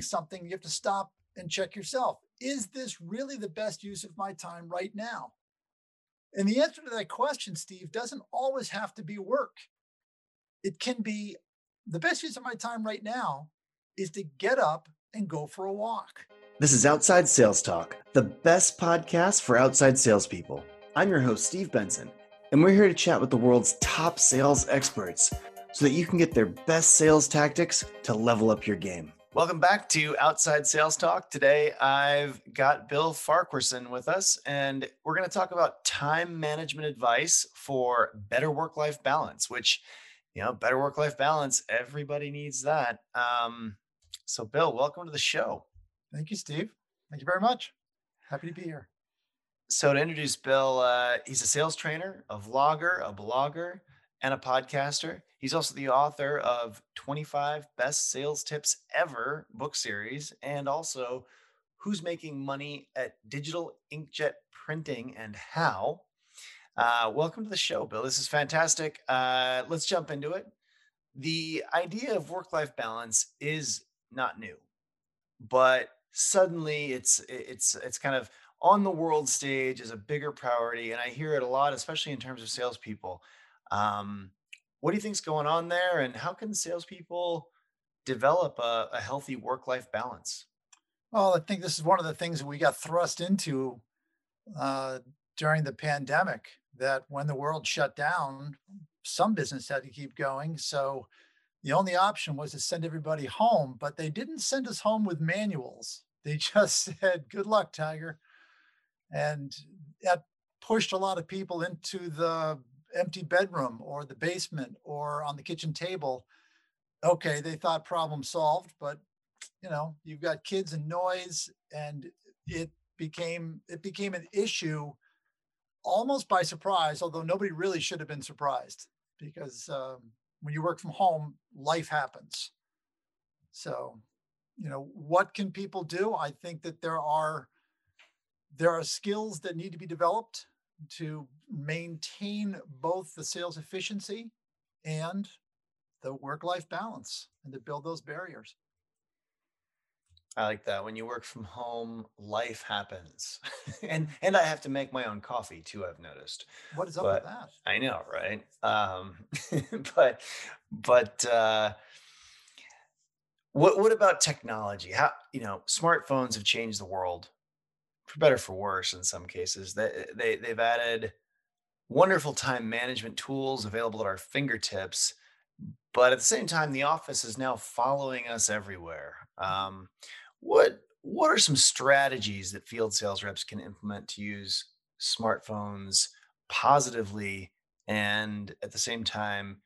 something, you have to stop and check yourself. Is this really the best use of my time right now? And the answer to that question, Steve, doesn't always have to be work. It can be the best use of my time right now is to get up and go for a walk. This is Outside Sales Talk, the best podcast for outside salespeople. I'm your host, Steve Benson, and we're here to chat with the world's top sales experts so that you can get their best sales tactics to level up your game. Welcome back to Outside Sales Talk. Today I've got Bill Farquharson with us, and we're going to talk about time management advice for better work life balance, which, you know, better work life balance, everybody needs that. Um, so, Bill, welcome to the show. Thank you, Steve. Thank you very much. Happy to be here. So, to introduce Bill, uh, he's a sales trainer, a vlogger, a blogger, and a podcaster. He's also the author of 25 Best Sales Tips Ever book series and also Who's Making Money at Digital Inkjet Printing and How. Uh, welcome to the show, Bill. This is fantastic. Uh, let's jump into it. The idea of work life balance is not new, but suddenly it's it's it's kind of on the world stage as a bigger priority, and I hear it a lot, especially in terms of salespeople. Um, what do you think's going on there, and how can salespeople develop a, a healthy work-life balance? Well, I think this is one of the things we got thrust into uh, during the pandemic. That when the world shut down, some business had to keep going. So the only option was to send everybody home, but they didn't send us home with manuals. They just said, "Good luck, Tiger," and that pushed a lot of people into the empty bedroom or the basement or on the kitchen table okay they thought problem solved but you know you've got kids and noise and it became it became an issue almost by surprise although nobody really should have been surprised because um, when you work from home life happens. So you know what can people do? I think that there are there are skills that need to be developed to maintain both the sales efficiency and the work life balance and to build those barriers. I like that. When you work from home, life happens. and and I have to make my own coffee too, I've noticed. What is up but, with that? I know, right? Um but but uh what what about technology? How you know, smartphones have changed the world for better for worse in some cases. They, they they've added wonderful time management tools available at our fingertips, but at the same time, the office is now following us everywhere. Um, what what are some strategies that field sales reps can implement to use smartphones positively and at the same time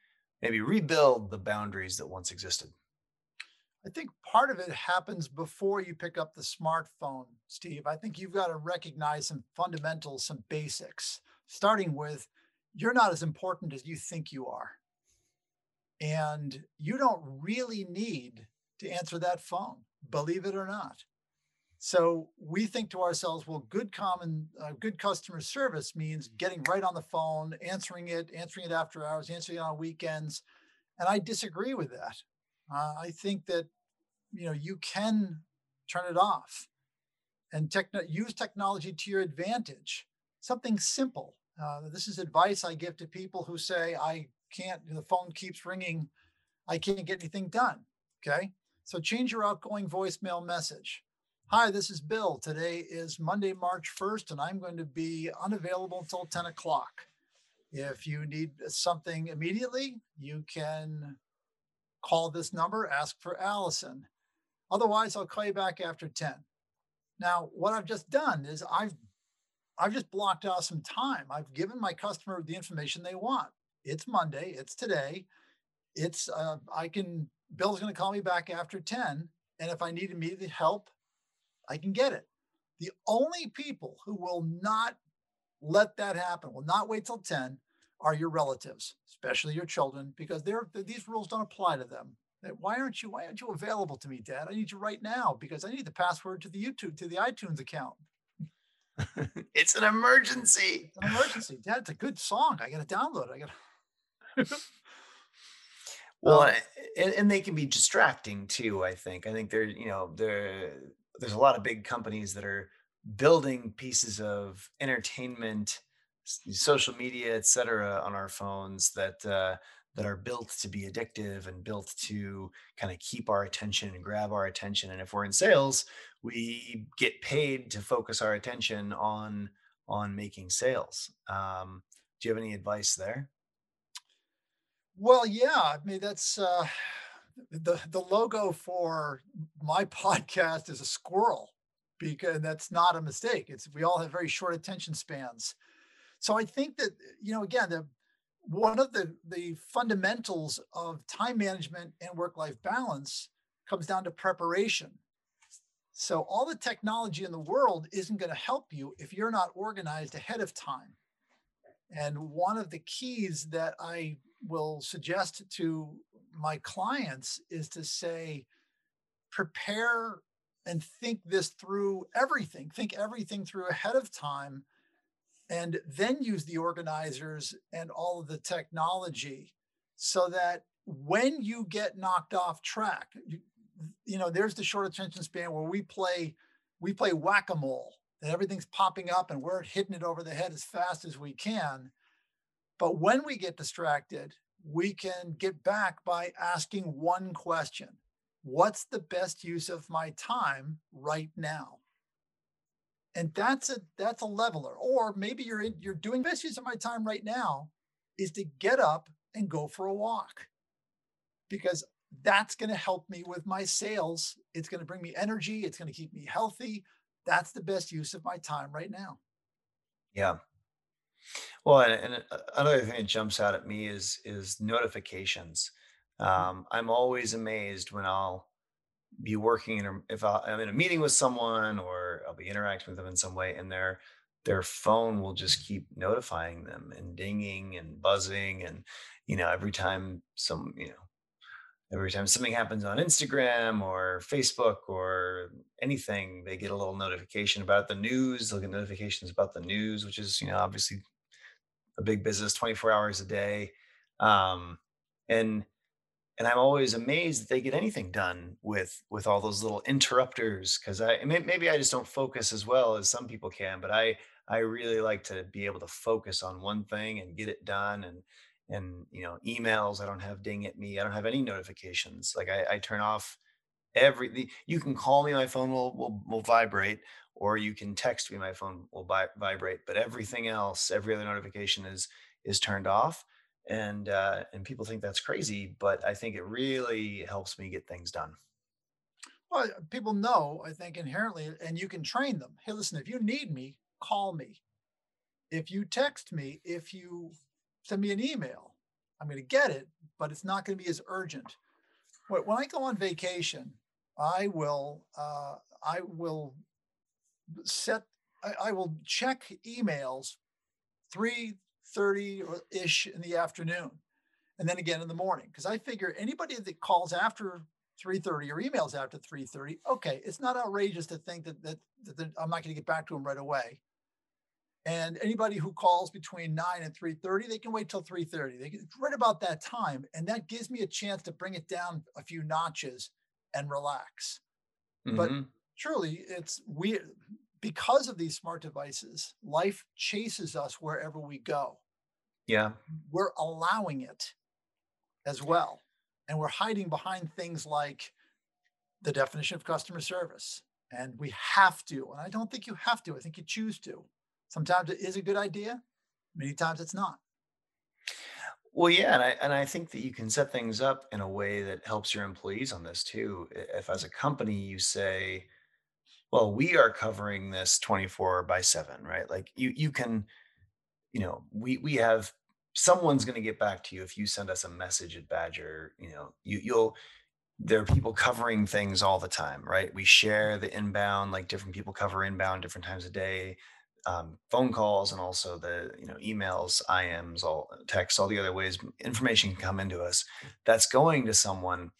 maybe rebuild the boundaries that once existed? I think part of it happens before you pick up the smartphone, Steve. I think you've got to recognize some fundamentals, some basics, starting with you're not as important as you think you are. And you don't really need to answer that phone, believe it or not. So we think to ourselves, well, good common, uh, good customer service means getting right on the phone, answering it, answering it after hours, answering it on weekends. And I disagree with that. Uh, I think that you know you can turn it off and techno- use technology to your advantage. Something simple. Uh, this is advice I give to people who say, "I can't. The phone keeps ringing. I can't get anything done." Okay, so change your outgoing voicemail message. Hi, this is Bill. Today is Monday, March 1st, and I'm going to be unavailable until 10 o'clock. If you need something immediately, you can call this number, ask for Allison. Otherwise, I'll call you back after 10. Now, what I've just done is I've I've just blocked out some time. I've given my customer the information they want. It's Monday, it's today. It's uh, I can Bill's going to call me back after 10 and if I need immediate help, I can get it. The only people who will not let that happen, will not wait till 10 are your relatives, especially your children, because they're, these rules don't apply to them. Why aren't you? Why aren't you available to me, Dad? I need you right now because I need the password to the YouTube to the iTunes account. it's an emergency. It's an emergency, Dad. It's a good song. I got to download it. I got. Well, Um, and, and they can be distracting too. I think. I think there, you know, there there's a lot of big companies that are building pieces of entertainment, social media, et cetera, on our phones that uh, that are built to be addictive and built to kind of keep our attention and grab our attention. And if we're in sales, we get paid to focus our attention on on making sales. Um, do you have any advice there? well, yeah, I mean that's uh, the the logo for my podcast is a squirrel because that's not a mistake. It's we all have very short attention spans. So I think that you know again the one of the the fundamentals of time management and work life balance comes down to preparation. So all the technology in the world isn't going to help you if you're not organized ahead of time. And one of the keys that I will suggest to my clients is to say, prepare and think this through everything, think everything through ahead of time, and then use the organizers and all of the technology so that when you get knocked off track, you, you know, there's the short attention span where we play, we play whack-a-mole that everything's popping up and we're hitting it over the head as fast as we can but when we get distracted, we can get back by asking one question What's the best use of my time right now? And that's a that's a leveler. Or maybe you're in, you're doing best use of my time right now is to get up and go for a walk because that's going to help me with my sales. It's going to bring me energy. It's going to keep me healthy. That's the best use of my time right now. Yeah. Well, and, and another thing that jumps out at me is is notifications. Mhm. Um, I'm always amazed when I'll be working in a, if I, I'm in a meeting with someone or I'll be interacting with them in some way, and their their phone will just keep notifying them and dinging and buzzing, and you know every time some you know every time something happens on Instagram or Facebook or anything, they get a little notification about the news. They'll get notifications about the news, which is you know obviously a big business 24 hours a day um, and and i'm always amazed that they get anything done with with all those little interrupters because i maybe i just don't focus as well as some people can but i i really like to be able to focus on one thing and get it done and and you know emails i don't have ding at me i don't have any notifications. Like i, I turn off every you can call me my phone will, will will vibrate or you can text me my phone will vi- vibrate but everything else every other notification is is turned off and uh and people think that's crazy but i think it really helps me get things done Well, people know, I think, inherently, and you can train them. Hey, listen, if you need me, call me. If you text me, if you send me an email, I'm going to get it, but it's not going to be as urgent. When I go on vacation, I will, uh, I will set, I, I will check emails 3:30 or ish in the afternoon and then again in the morning because I figure anybody that calls after 3:30 or emails after 3:30, okay, it's not outrageous to think that that, that that I'm not going to get back to them right away. And anybody who calls between 9 and 3:30, they can wait till 3:30. They get right about that time and that gives me a chance to bring it down a few notches and relax. But hmm truly, it's we because of these smart devices, life chases us wherever we go. Yeah We're allowing it as well. And we're hiding behind things like the definition of customer service. And we have to. And I don't think you have to. I think you choose to. Sometimes it is a good idea. Many times it's not. well yeah and i and i think that you can set things up in a way that helps your employees on this too if as a company you say well we are covering this 24 by 7 right like you you can you know, we we have someone's going to get back to you if you send us a message at Badger. You know, you you'll there are people covering things all the time, right? We share the inbound, like different people cover inbound different times a day, um, phone calls, and also the you know emails, IMs, all texts, all the other ways information can come into us. That's going to someone,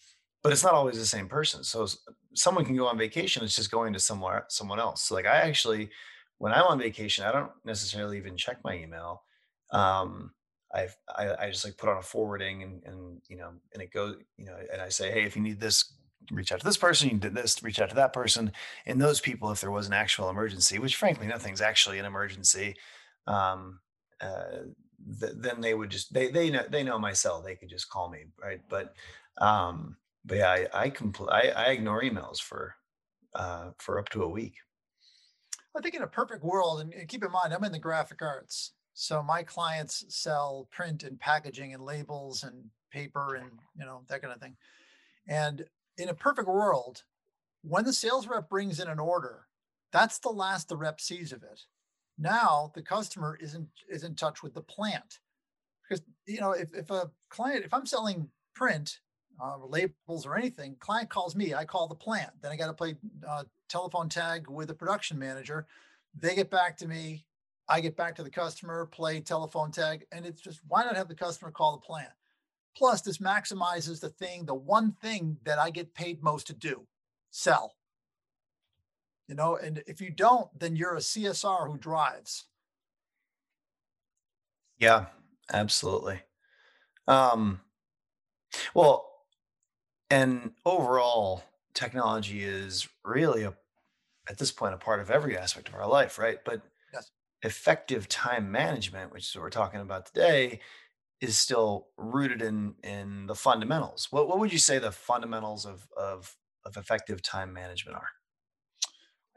but it's not always the same person. So someone can go on vacation; it's just going to somewhere someone else. So like I actually, when I'm on vacation, I don't necessarily even check my email. Um, I've, I, I just like put on a forwarding and, and, you know, and it goes, you know, and I say, Hey, if you need this, reach out to this person, you did this, reach out to that person. And those people, if there was an actual emergency, which frankly, nothing's actually an emergency, um, uh, th- then they would just, they, they know, they know my cell, they could just call me. Right. But, um, but yeah, I, I compl- I, I ignore emails for, uh, for up to a week. I think in a perfect world, and keep in mind, I'm in the graphic arts. So my clients sell print and packaging and labels and paper and you know that kind of thing. And in a perfect world, when the sales rep brings in an order, that's the last the rep sees of it. Now the customer isn't is in touch with the plant because you know if, if a client if I'm selling print uh, labels or anything, client calls me, I call the plant. Then I got to play uh, telephone tag with the production manager. They get back to me. I get back to the customer, play telephone tag, and it's just why not have the customer call the plant? Plus, this maximizes the thing, the one thing that I get paid most to do sell. You know, and if you don't, then you're a CSR who drives. Yeah, absolutely. Um, well, and overall, technology is really a, at this point a part of every aspect of our life, right? But. Effective time management, which is what we're talking about today, is still rooted in in the fundamentals. What what would you say the fundamentals of of of effective time management are?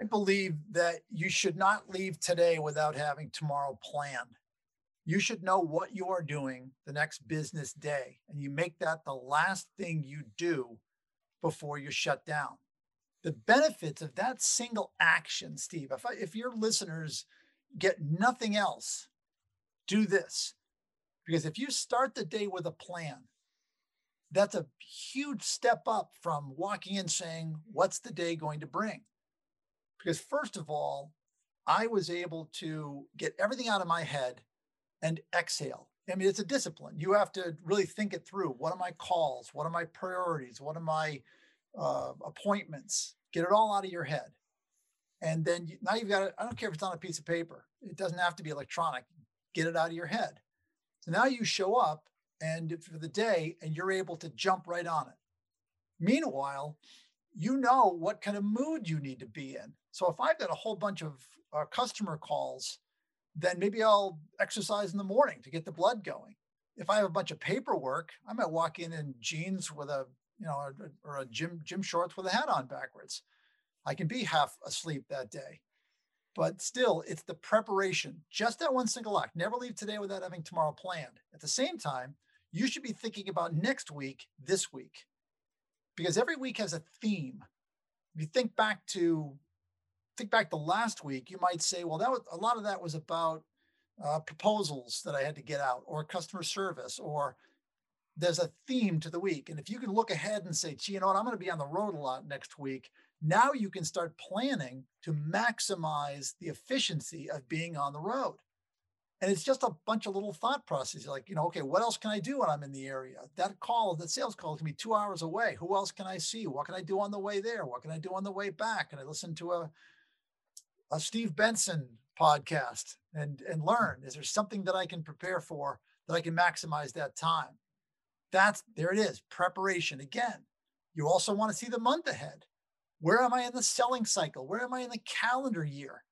I believe that you should not leave today without having tomorrow planned. You should know what you are doing the next business day, and you make that the last thing you do before you shut down. The benefits of that single action, Steve, if, I, if your listeners get nothing else, do this. Because if you start the day with a plan, that's a huge step up from walking in saying, What's the day going to bring? Because, first of all, I was able to get everything out of my head and exhale. I mean, it's a discipline. You have to really think it through. What are my calls? What are my priorities? What are my uh, appointments? Get it all out of your head. And then you, now you've got it. I don't care if it's on a piece of paper, it doesn't have to be electronic. Get it out of your head. So now you show up and for the day and you're able to jump right on it. Meanwhile, you know what kind of mood you need to be in. So if I've got a whole bunch of uh, customer calls then maybe I'll exercise in the morning to get the blood going. If I have a bunch of paperwork, I might walk in in jeans with a, you know, or a gym gym shorts with a hat on backwards. I can be half asleep that day. But still, it's the preparation, just that one single act. Never leave today without having tomorrow planned. At the same time, you should be thinking about next week, this week, because every week has a theme. If you think back to think back to last week, you might say, well, that was a lot of that was about uh, proposals that I had to get out, or customer service, or there's a theme to the week. And if you can look ahead and say, gee, you know what, I'm going to be on the road a lot next week. Now you can start planning to maximize the efficiency of being on the road. And it's just a bunch of little thought processes like, you know, okay, what else can I do when I'm in the area? That call, that sales call can be two hours away. Who else can I see? What can I do on the way there? What can I do on the way back? Can I listen to a a Steve Benson podcast and and learn? Is there something that I can prepare for that I can maximize that time? That's there it is, preparation again. You also want to see the month ahead. Where am I in the selling cycle? Where am I in the calendar year?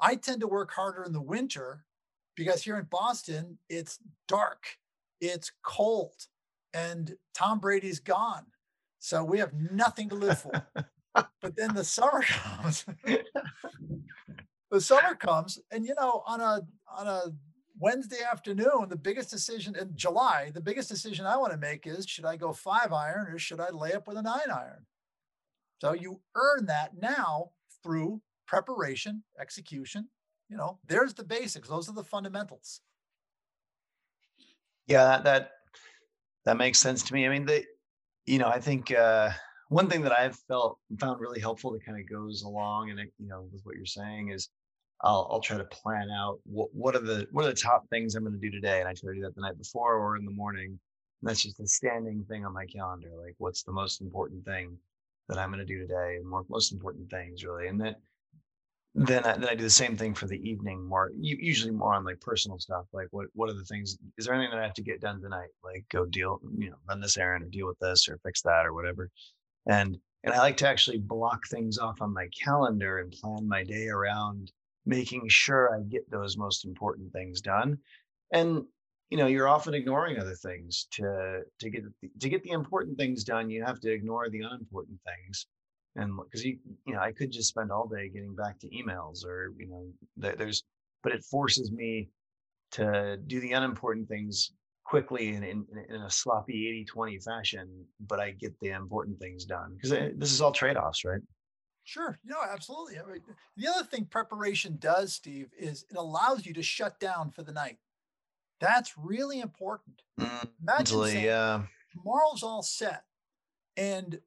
I tend to work harder in the winter because here in Boston, it's dark, it's cold, and Tom Brady's gone. So we have nothing to live for. but then the summer comes the summer comes and you know on a on a wednesday afternoon the biggest decision in july the biggest decision i want to make is should i go five iron or should i lay up with a nine iron so you earn that now through preparation execution you know there's the basics those are the fundamentals yeah that that, that makes sense to me i mean they you know i think uh one thing that I've felt found really helpful that kind of goes along and you know with what you're saying is I'll I'll try to plan out what what are the what are the top things I'm going to do today, and I try to do that the night before or in the morning. And that's just a standing thing on my calendar. Like, what's the most important thing that I'm going to do today, and more most important things really, and that then I, then I do the same thing for the evening more usually more on like personal stuff like what what are the things is there anything that I have to get done tonight? Like go deal you know run this errand or deal with this or fix that or whatever. And and I like to actually block things off on my calendar and plan my day around making sure I get those most important things done. And you know you're often ignoring other things to to get to get the important things done you have to ignore the unimportant things and because you you know i could just spend all day getting back to emails or you know there's but it forces me to do the unimportant things quickly in, in, in a sloppy 80-20 fashion but i get the important things done because eh, this is all trade-offs right Sure. No, absolutely. I mean, the other thing preparation does, Steve, is it allows you to shut down for the night. That's really important. Mm, Imagine saying, yeah. tomorrow's all set. And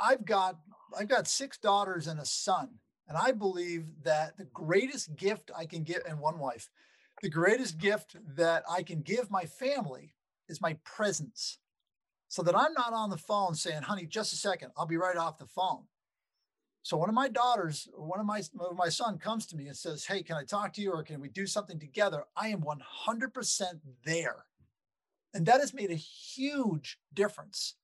I've got I've got six daughters and a son, and I believe that the greatest gift I can give, and one wife, the greatest gift that I can give my family is my presence, so that I'm not on the phone saying, "Honey, just a second, I'll be right off the phone." So one of my daughters, one of my my son comes to me and says, "Hey, can I talk to you, or can we do something together?" I am 100% there, and that has made a huge difference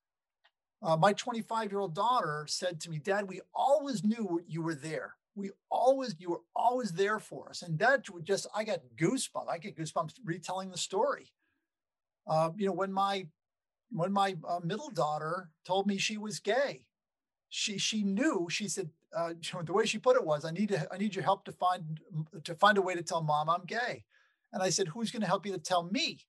uh, my 25 year old daughter said to me, Dad, we always knew you were there. We always, you were always there for us. And that would just, I got goosebumps. I get goosebumps retelling the story. Uh, you know, when my, when my uh, middle daughter told me she was gay, she, she knew, she said, uh, the way she put it was, I need to, I need your help to find, to find a way to tell mom I'm gay. And I said, who's going to help you to tell me?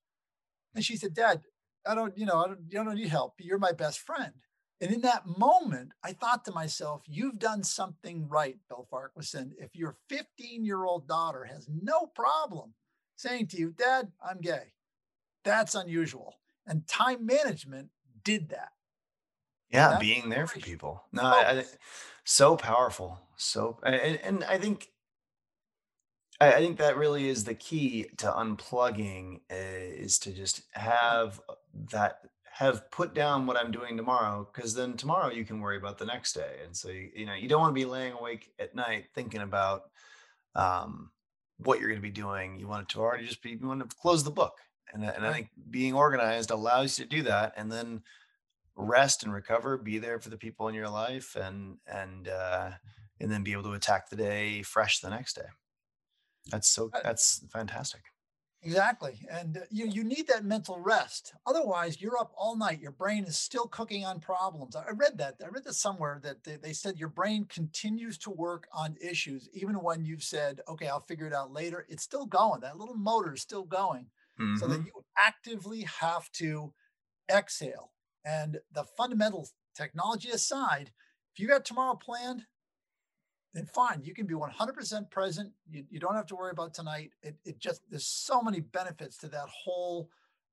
And she said, Dad, I don't, you know, I don't, you don't need help. You're my best friend. And in that moment, I thought to myself, you've done something right, Bill Farquharson. If your 15 year old daughter has no problem saying to you, Dad, I'm gay, that's unusual. And time management did that. Yeah, that's being there for people. No, I, I, so powerful. So, and, and I think I, I think that really is the key to unplugging uh, is to just have that have put down what I'm doing tomorrow because then tomorrow you can worry about the next day. And so you, you know you don't want to be laying awake at night thinking about um, what you're going to be doing. You want it to already just be you want to close the book. And, and I think being organized allows you to do that, and then rest and recover, be there for the people in your life, and and uh, and then be able to attack the day fresh the next day. That's so that's fantastic. Exactly. And uh, you, you need that mental rest. Otherwise, you're up all night. Your brain is still cooking on problems. I read that. I read this somewhere that they, they said your brain continues to work on issues, even when you've said, okay, I'll figure it out later. It's still going. That little motor is still going. Mm-hmm. So that you actively have to exhale. And the fundamental technology aside, if you got tomorrow planned, then fine, you can be 100% present. You, you don't have to worry about tonight. It, it just, there's so many benefits to that whole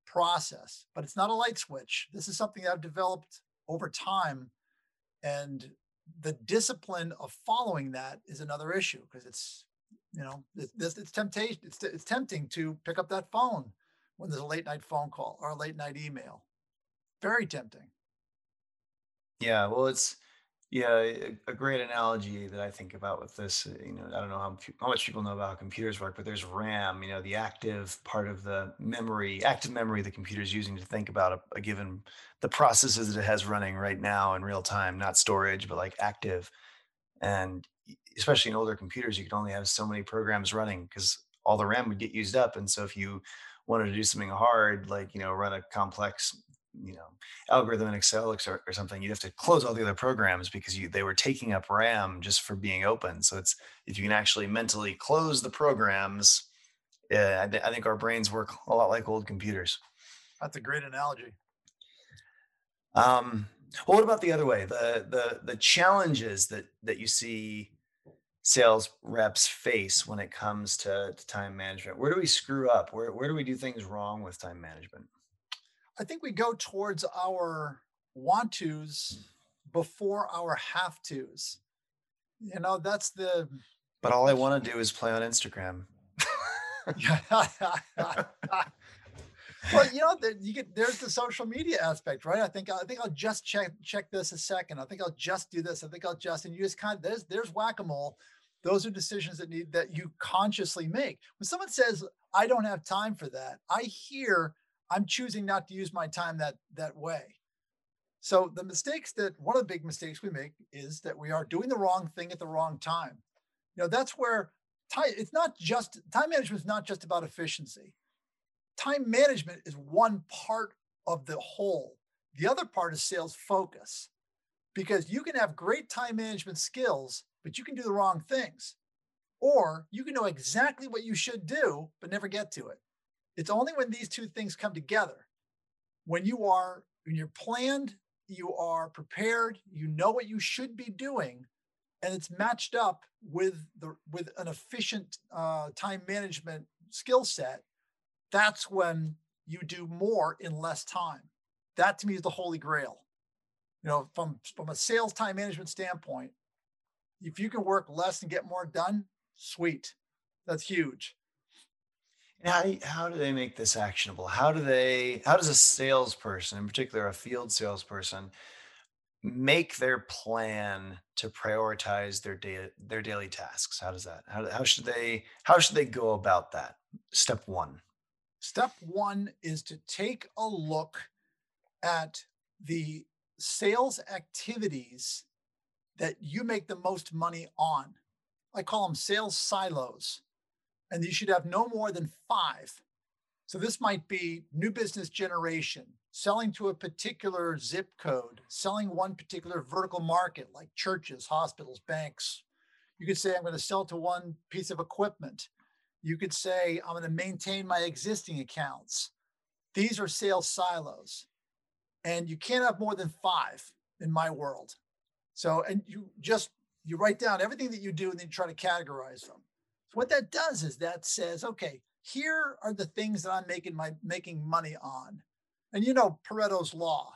process, but it's not a light switch. This is something I've developed over time. And the discipline of following that is another issue because it's, you know, this, it's temptation. It's, it's tempting to pick up that phone when there's a late night phone call or a late night email. Very tempting. Yeah. Well, it's, yeah, a, great analogy that I think about with this, you know, I don't know how, how much people know about how computers work, but there's RAM, you know, the active part of the memory, active memory the computer is using to think about a, a given, the processes that it has running right now in real time, not storage, but like active. And especially in older computers, you can only have so many programs running because all the RAM would get used up. And so if you wanted to do something hard, like, you know, run a complex you know algorithm in excel or, or, something you'd have to close all the other programs because you they were taking up ram just for being open. So it's if you can actually mentally close the programs yeah I, th- I think our brains work a lot like old computers. That's a great analogy. Um well what about the other way? The the the challenges that that you see sales reps face when it comes to, to time management. Where do we screw up? Where, where do we do things wrong with time management I think we go towards our want tos before our have tos. You know, that's the. But all I want to do is play on Instagram. well, you know, you get there's the social media aspect, right? I think I think I'll just check check this a second. I think I'll just do this. I think I'll just and you just kind of there's there's whack a mole, Those are decisions that need that you consciously make. When someone says, I don't have time for that, I hear I'm choosing not to use my time that that way. So the mistakes that one of the big mistakes we make is that we are doing the wrong thing at the wrong time. You know, that's where time it's not just time management is not just about efficiency. Time management is one part of the whole. The other part is sales focus. Because you can have great time management skills, but you can do the wrong things. Or you can know exactly what you should do, but never get to it. It's only when these two things come together, when you are, when you're planned, you are prepared, you know what you should be doing, and it's matched up with the with an efficient uh, time management skill set, that's when you do more in less time. That to me is the holy grail. You know, from from a sales time management standpoint, if you can work less and get more done, sweet. That's huge. And how, do you- how do they make this actionable? How do they, how does a salesperson, in particular a field salesperson, make their plan to prioritize their day, their daily tasks? How does that, how, how should they, how should they go about that? Step one. Step one is to take a look at the sales activities that you make the most money on. I call them sales silos, and you should have no more than five. So this might be new business generation, selling to a particular zip code, selling one particular vertical market like churches, hospitals, banks. You could say, I'm going to sell to one piece of equipment. You could say, I'm going to maintain my existing accounts. These are sales silos. And you can't have more than five in my world. So, and you just you write down everything that you do and then you try to categorize them. What that does is that says, okay, here are the things that I'm making my making money on. And you know Pareto's law,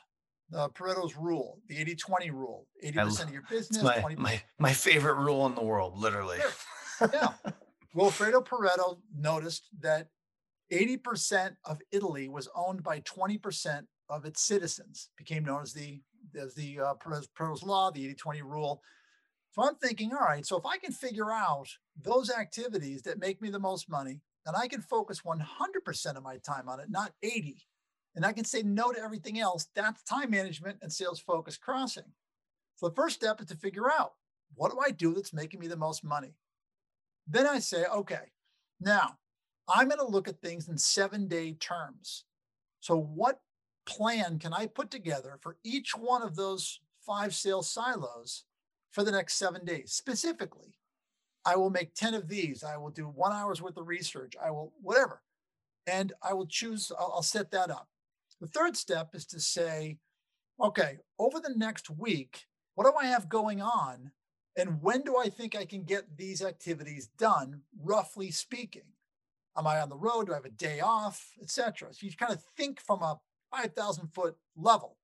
the Pareto's rule, the 80-20 rule, 80% of your business, my, 20% my, my favorite rule in the world, literally. Sure. Yeah. Wilfredo Pareto noticed that 80% of Italy was owned by 20% of its citizens, became known as the as the uh, Pareto's law, the 80-20 rule. So I'm thinking, all right, so if I can figure out those activities that make me the most money, and I can focus 100% of my time on it, not 80, and I can say no to everything else, that's time management and sales focus crossing. So the first step is to figure out what do I do that's making me the most money? Then I say, okay, now I'm going to look at things in seven day terms. So, what plan can I put together for each one of those five sales silos for the next seven days? Specifically, I will make 10 of these. I will do one hour's worth of research. I will, whatever. And I will choose, I'll, I'll set that up. The third step is to say, okay, over the next week, what do I have going on? And when do I think I can get these activities done, roughly speaking? Am I on the road? Do I have a day off, etc.? So you kind of think from a 5,000 foot level.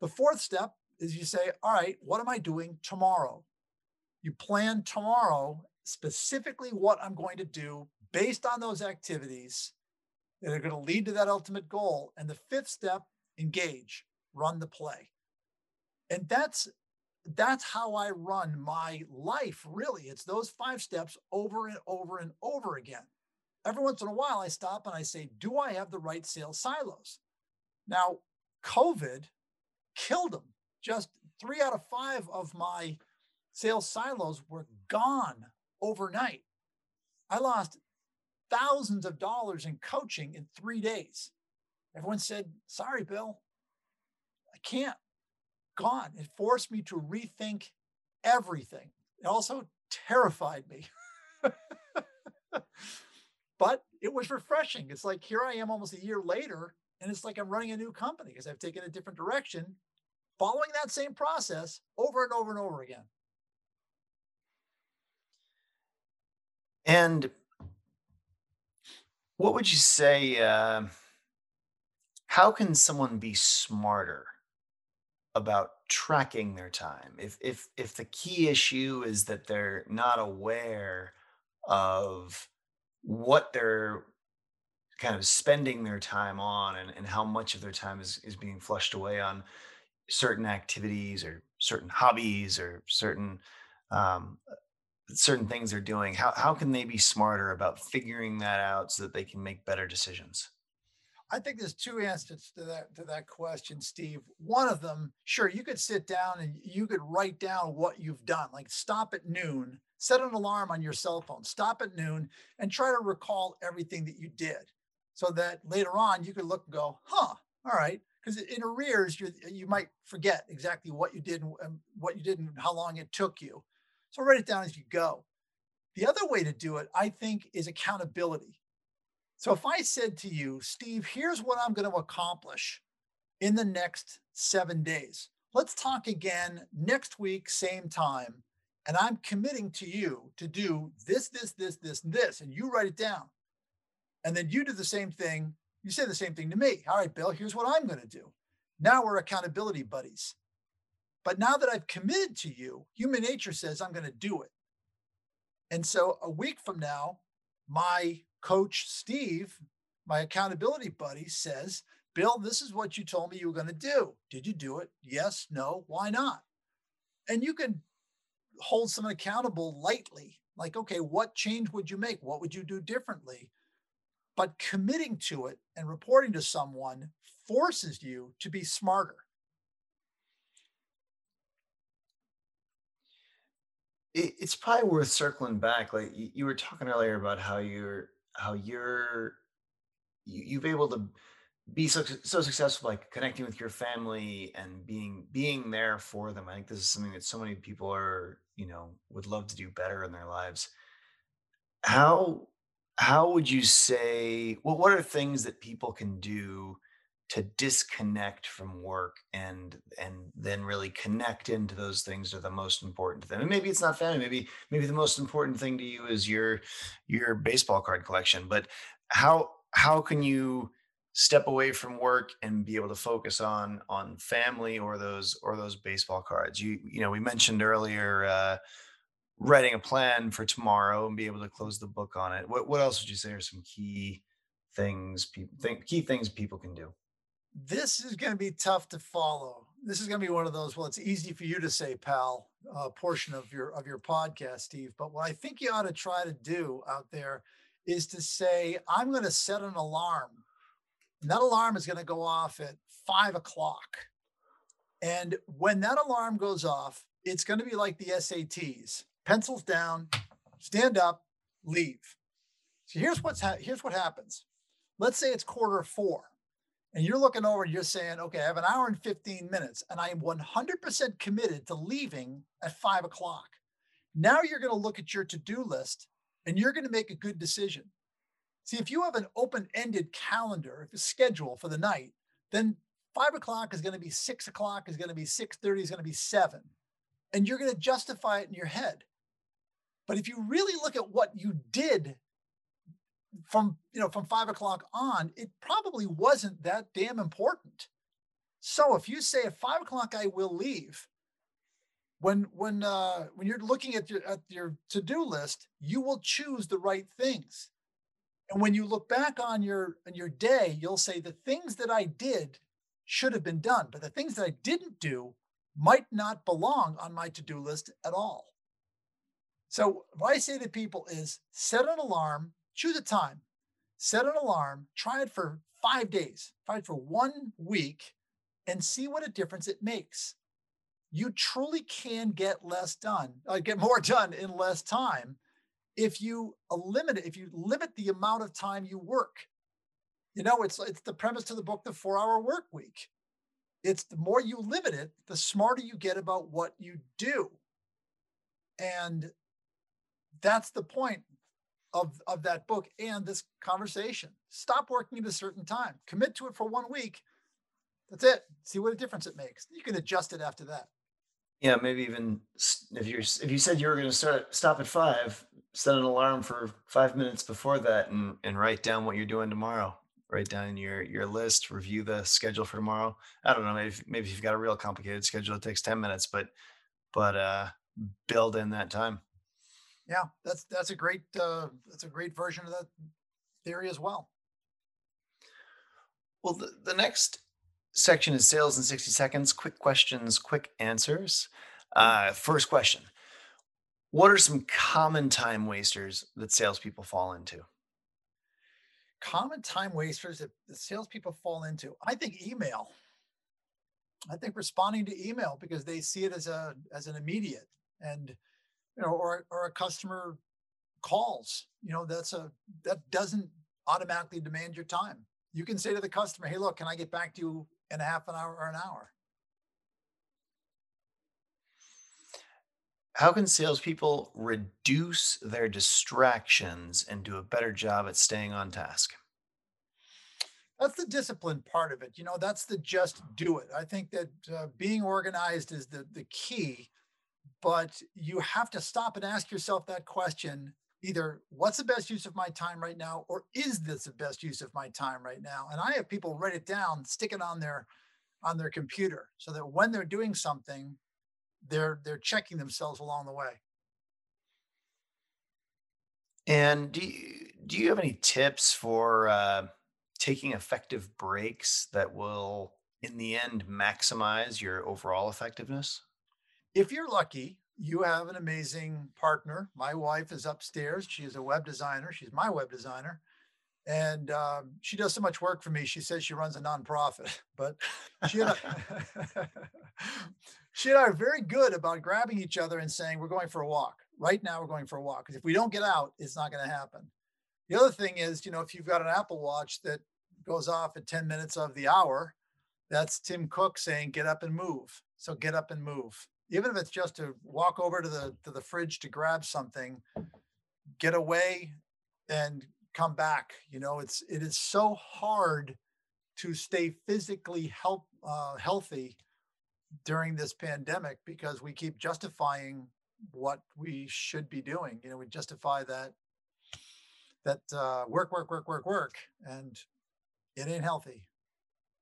The fourth step is you say, all right, what am I doing tomorrow? You plan tomorrow specifically what I'm going to do based on those activities that are going to lead to that ultimate goal. And the fifth step, engage, run the play. And that's that's how I run my life, really. It's those five steps over and over and over again. Every once in a while, I stop and I say, Do I have the right sales silos? Now, COVID killed them. Just three out of five of my sales silos were gone overnight. I lost thousands of dollars in coaching in three days. Everyone said, Sorry, Bill, I can't. Gone. It forced me to rethink everything. It also terrified me. but it was refreshing. It's like here I am almost a year later, and it's like I'm running a new company because I've taken a different direction, following that same process over and over and over again. And what would you say? Uh, how can someone be smarter about tracking their time? If if if the key issue is that they're not aware of what they're kind of spending their time on and, and how much of their time is, is being flushed away on certain activities or certain hobbies or certain um, certain things they're doing, how how can they be smarter about figuring that out so that they can make better decisions? I think there's two answers to that to that question, Steve. One of them, sure, you could sit down and you could write down what you've done. Like stop at noon, set an alarm on your cell phone, stop at noon, and try to recall everything that you did, so that later on you could look and go, "Huh, all right." Because in arrears, you you might forget exactly what you did and what you did and how long it took you. So write it down as you go. The other way to do it, I think, is accountability. So if I said to you, Steve, here's what I'm going to accomplish in the next seven days, let's talk again next week, same time. And I'm committing to you to do this, this, this, this, and this. And you write it down. And then you do the same thing. You say the same thing to me. All right, Bill, here's what I'm going to do. Now we're accountability buddies. But now that I've committed to you, human nature says I'm going to do it. And so a week from now, my coach, Steve, my accountability buddy, says, Bill, this is what you told me you were going to do. Did you do it? Yes, no, why not? And you can hold someone accountable lightly. Like, okay, what change would you make? What would you do differently? But committing to it and reporting to someone forces you to be smarter. It, it's probably worth circling back. Like you, you were talking earlier about how you're how you're you, you've able to be so so successful like connecting with your family and being being there for them i think this is something that so many people are you know would love to do better in their lives how how would you say well what are things that people can do to disconnect from work and and then really connect into those things that are the most important to them. And maybe it's not family maybe maybe the most important thing to you is your your baseball card collection but how how can you step away from work and be able to focus on on family or those or those baseball cards? You you know we mentioned earlier uh writing a plan for tomorrow and be able to close the book on it. What what else would you say are some key things people think key things people can do this is going to be tough to follow. This is going to be one of those. Well, it's easy for you to say, pal, uh, portion of your of your podcast, Steve. But what I think you ought to try to do out there is to say, I'm going to set an alarm. And that alarm is going to go off at five o'clock. And when that alarm goes off, it's going to be like the SATs: pencils down, stand up, leave. So here's what's ha- here's what happens. Let's say it's quarter four and you're looking over and you're saying, okay, I have an hour and 15 minutes, and I am 100% committed to leaving at five o'clock. Now you're going to look at your to do list and you're going to make a good decision. See, if you have an open ended calendar, if a schedule for the night, then five o'clock is going to be six o'clock, is going to be 6:30, is going to be seven. And you're going to justify it in your head. But if you really look at what you did from you know from five o'clock on, it probably wasn't that damn important. So if you say at five o'clock I will leave, when when uh, when you're looking at your at your to do list, you will choose the right things. And when you look back on your on your day, you'll say the things that I did should have been done, but the things that I didn't do might not belong on my to do list at all. So what I say to people is set an alarm choose a time, set an alarm, try it for five days, try it for one week, and see what a difference it makes. You truly can get less done, uh, get more done in less time if you limit it, if you limit the amount of time you work. You know, it's it's the premise to the book, The Four Hour Work Week. It's the more you limit it, the smarter you get about what you do. And that's the point of, of that book and this conversation. Stop working at a certain time. Commit to it for one week. That's it. See what a difference it makes. You can adjust it after that. Yeah, maybe even if you if you said you were going to start stop at five, set an alarm for five minutes before that, and and write down what you're doing tomorrow. Write down your your list. Review the schedule for tomorrow. I don't know. Maybe maybe if you've got a real complicated schedule, it takes ten minutes, but but uh, build in that time yeah, that's that's a great uh, that's a great version of that theory as well. Well, the, the next section is sales in 60 seconds, quick questions, quick answers. Uh, first question What are some common time wasters that salespeople fall into? Common time wasters that the salespeople fall into. I think email. I think responding to email because they see it as a as an immediate and you know or or a customer calls. You know, that's a that doesn't automatically demand your time. You can say to the customer, "Hey, look, can I get back to you in a half an hour or an hour?" How can salespeople reduce their distractions and do a better job at staying on task? That's the discipline part of it. You know, that's the just do it. I think that uh, being organized is the the key, but you have to stop and ask yourself that question either what's the best use of my time right now? or is this the best use of my time right now? And i have people write it down stick it on their on their computer so that when they're doing something they're they're checking themselves along the way. And do you, do you have any tips for uh, taking effective breaks that will, in the end, maximize your overall effectiveness? If you're lucky you have an amazing partner my wife is upstairs she is a web designer she's my web designer and um, she does so much work for me. She says she runs a nonprofit, but she and I, she and I are very good about grabbing each other and saying we're going for a walk. Right now, we're going for a walk because if we don't get out, it's not going to happen. The other thing is, you know, if you've got an Apple Watch that goes off at 10 minutes of the hour, that's Tim Cook saying get up and move. So get up and move. Even if it's just to walk over to the to the fridge to grab something, get away and come back. You know, it's it is so hard to stay physically help uh, healthy during this pandemic because we keep justifying what we should be doing. You know, we justify that that uh, work, work, work, work, work, and it ain't healthy.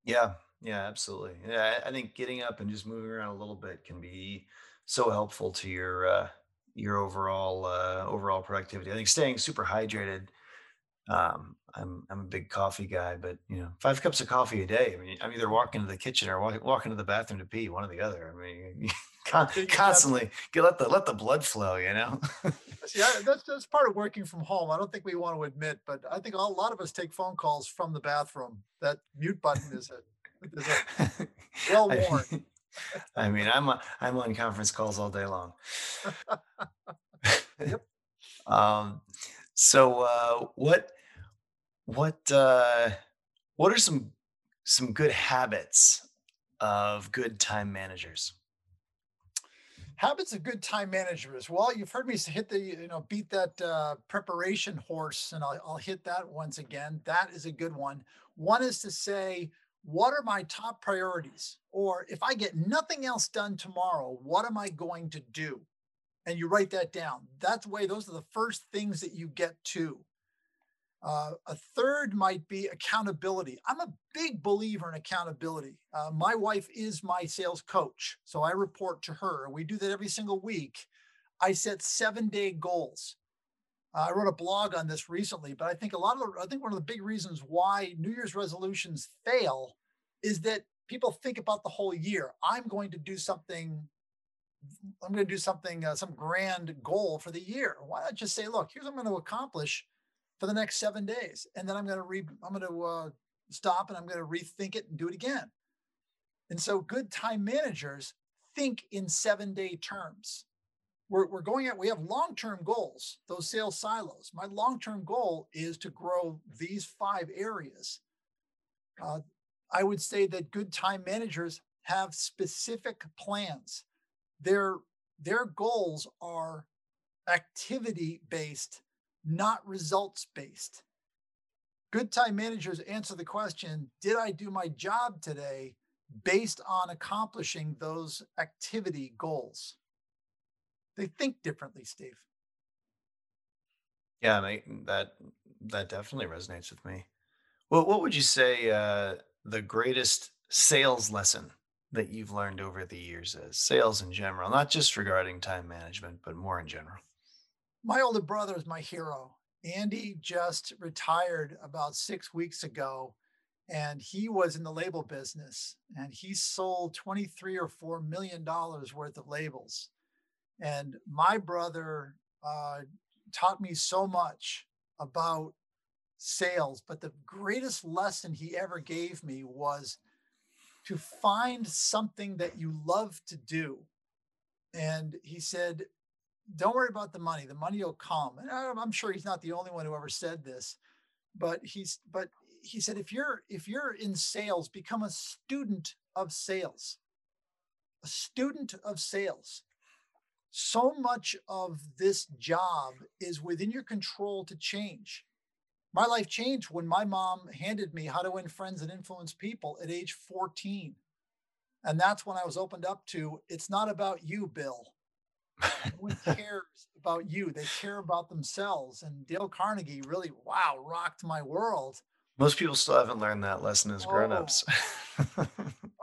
Yeah, yeah, absolutely. Yeah, I I think getting up and just moving around a little bit can be so helpful to your uh, your overall uh, overall productivity. I think staying super hydrated Um, I'm I'm a big coffee guy, but you know, 5 cups of coffee a day. I mean, I'm either walking to the kitchen or walk, walking to the bathroom to pee, one or the other. I mean, con- You you got constantly get let the let the blood flow. You know. I, that's that's part of working from home. I don't think we want to admit, but I think a lot of us take phone calls from the bathroom. That mute button is a well I, worn. I mean, I'm I'm on conference calls all day long. Yep. um, so uh, what what uh, what are some some good habits of good time managers? Habits of good time managers. Well, you've heard me hit the, you know, beat that uh, preparation horse, and I'll, I'll hit that once again. That is a good one. One is to say, what are my top priorities? Or if I get nothing else done tomorrow, what am I going to do? And you write that down. That's the way, those are the first things that you get to. Uh, a third might be accountability. I'm a big believer in accountability. Uh, my wife is my sales coach, so I report to her, we do that every single week. I set seven day goals. Uh, I wrote a blog on this recently, but I think a lot of the, I think one of the big reasons why New Year's resolutions fail is that people think about the whole year. I'm going to do something I'm going to do something, uh, some grand goal for the year. Why not just say, look, here's what I'm going to accomplish for the next seven days, and then I'm going to re, I'm going to uh, stop and I'm going to rethink it and do it again. And so, good time managers think in seven day terms. We're, we're going at we have long term goals, those sales silos. My long term goal is to grow these five areas. Uh, I would say that good time managers have specific plans their their goals are activity based not results based good time managers answer the question did i do my job today based on accomplishing those activity goals they think differently steve Yeah, mate, that that definitely resonates with me. Well, what would you say uh, the greatest sales lesson that you've learned over the years is? Sales in general, not just regarding time management, but more in general. my older brother is my hero andy just retired about six weeks ago and he was in the label business and he sold 23 or 4 million dollars worth of labels And my brother uh, taught me so much about sales, but the greatest lesson he ever gave me was to find something that you love to do. And he said, Don't worry about the money, the money will come. And I'm sure he's not the only one who ever said this, but he's, but he said, if you're, if you're in sales, become a student of sales, a student of sales so much of this job is within your control to change. My life changed when my mom handed me How to Win Friends and Influence People at age 14. And that's when I was opened up to it's not about you, Bill. No one cares about you. They care about themselves. And Dale Carnegie really, wow, rocked my world. Most people still haven't learned that lesson as oh, grown-ups. but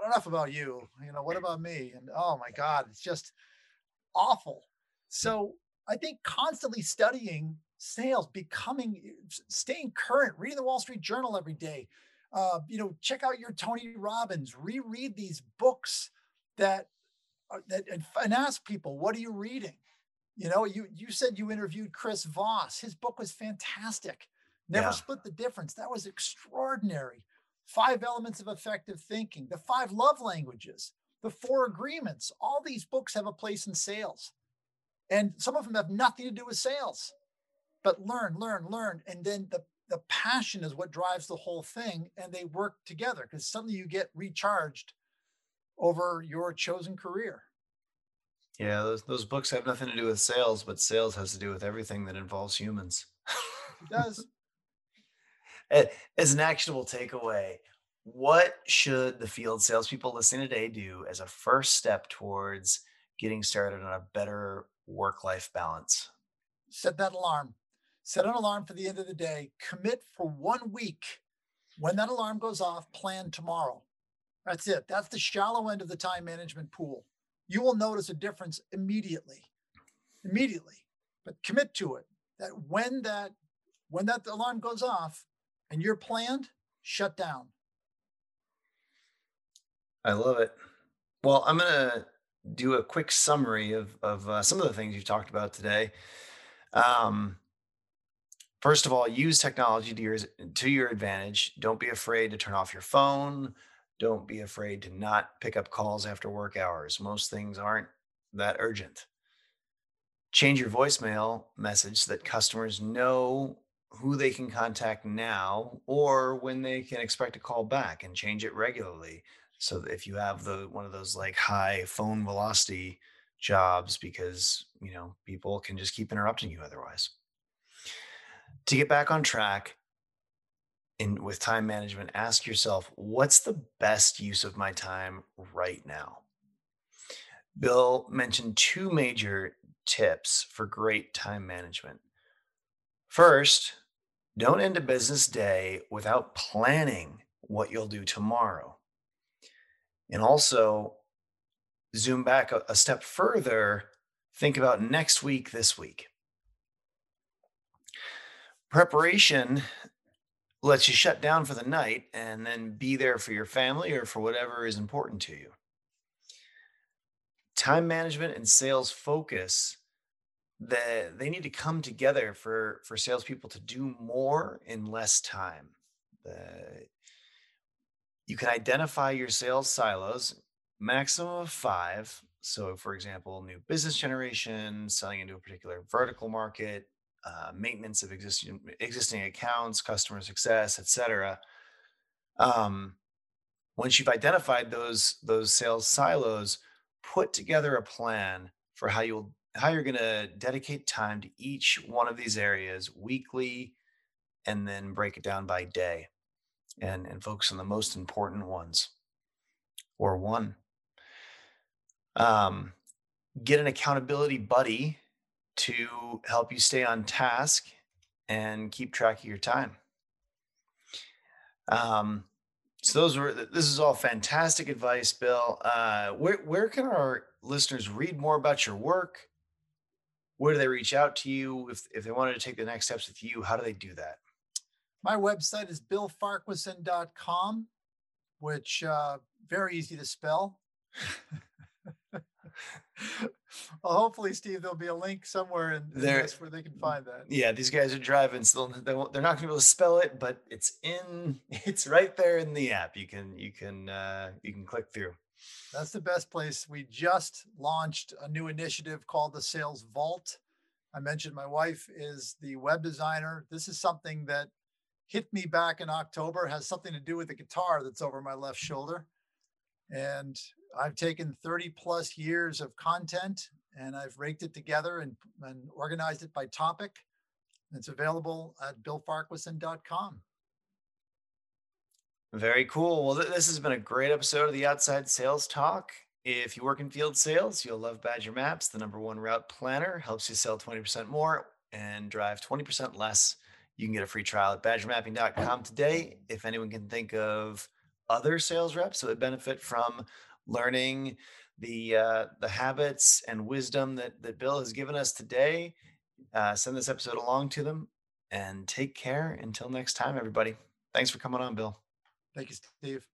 enough about you. You know, what about me? And oh my God, it's just awful. So I think constantly studying sales, becoming, staying current, reading the Wall Street Journal every day. Uh, you know, check out your Tony Robbins, reread these books that, that and, and ask people, what are you reading? You know, you you said you interviewed Chris Voss. His book was fantastic. Never yeah. split the difference. That was extraordinary. Five elements of effective thinking, the five love languages the four agreements. All these books have a place in sales. And some of them have nothing to do with sales. But learn, learn, learn. And then the, the passion is what drives the whole thing. And they work together because suddenly you get recharged over your chosen career. Yeah, those, those books have nothing to do with sales, but sales has to do with everything that involves humans. it does. As an actionable takeaway, what should the field salespeople listening today do as a first step towards getting started on a better work life balance? Set that alarm. Set an alarm for the end of the day. Commit for one week. When that alarm goes off, plan tomorrow. That's it. That's the shallow end of the time management pool. You will notice a difference immediately. Immediately. But commit to it. That when that when that alarm goes off and you're planned, shut down I love it. Well, I'm gonna do a quick summary of of uh, some of the things you've talked about today. Um, first of all, use technology to your to your advantage. Don't be afraid to turn off your phone. Don't be afraid to not pick up calls after work hours. Most things aren't that urgent. Change your voicemail message so that customers know who they can contact now or when they can expect a call back and change it regularly so if you have the one of those like high phone velocity jobs because you know people can just keep interrupting you otherwise. To get back on track in with time management ask yourself what's the best use of my time right now? Bill mentioned two major tips for great time management. First don't end a business day without planning what you'll do tomorrow and also zoom back a, a step further, think about next week, this week. Preparation lets you shut down for the night and then be there for your family or for whatever is important to you. Time management and sales focus that they need to come together for for salespeople to do more in less time. The, you can identify your sales silos, maximum of five. So, for example, new business generation, selling into a particular vertical market, uh, maintenance of existing existing accounts, customer success, etc. Um, once you've identified those those sales silos, put together a plan for how you'll how you're going to dedicate time to each one of these areas weekly, and then break it down by day and, and focus on the most important ones or one. Um, get an accountability buddy to help you stay on task and keep track of your time. Um, so those were this is all fantastic advice, Bill. Uh, where where can our listeners read more about your work? Where do they reach out to you if if they wanted to take the next steps with you? How do they do that? My website is billfarquharson.com, which uh, very easy to spell. well, hopefully, Steve, there'll be a link somewhere in, in this where they can find that. yeah, these guys are driving, so they they're not going to be able to spell it, but it's in, it's right there in the app. You can, you can, uh, you can click through. That's the best place. We just launched a new initiative called the Sales Vault. I mentioned my wife is the web designer. This is something that hit me back in October, has something to do with the guitar that's over my left shoulder. And I've taken 30 plus years of content and I've raked it together and, and organized it by topic. It's available at billfarquharson.com. Very cool. Well, th- this has been a great episode of the Outside Sales Talk. If you work in field sales, you'll love Badger Maps, the number one route planner, helps you sell 20% more and drive 20% less. You can get a free trial at badgermapping.com today. If anyone can think of other sales reps that would benefit from learning the uh, the habits and wisdom that, that Bill has given us today, uh, send this episode along to them and take care until next time, everybody. Thanks for coming on, Bill. Thank you, Steve.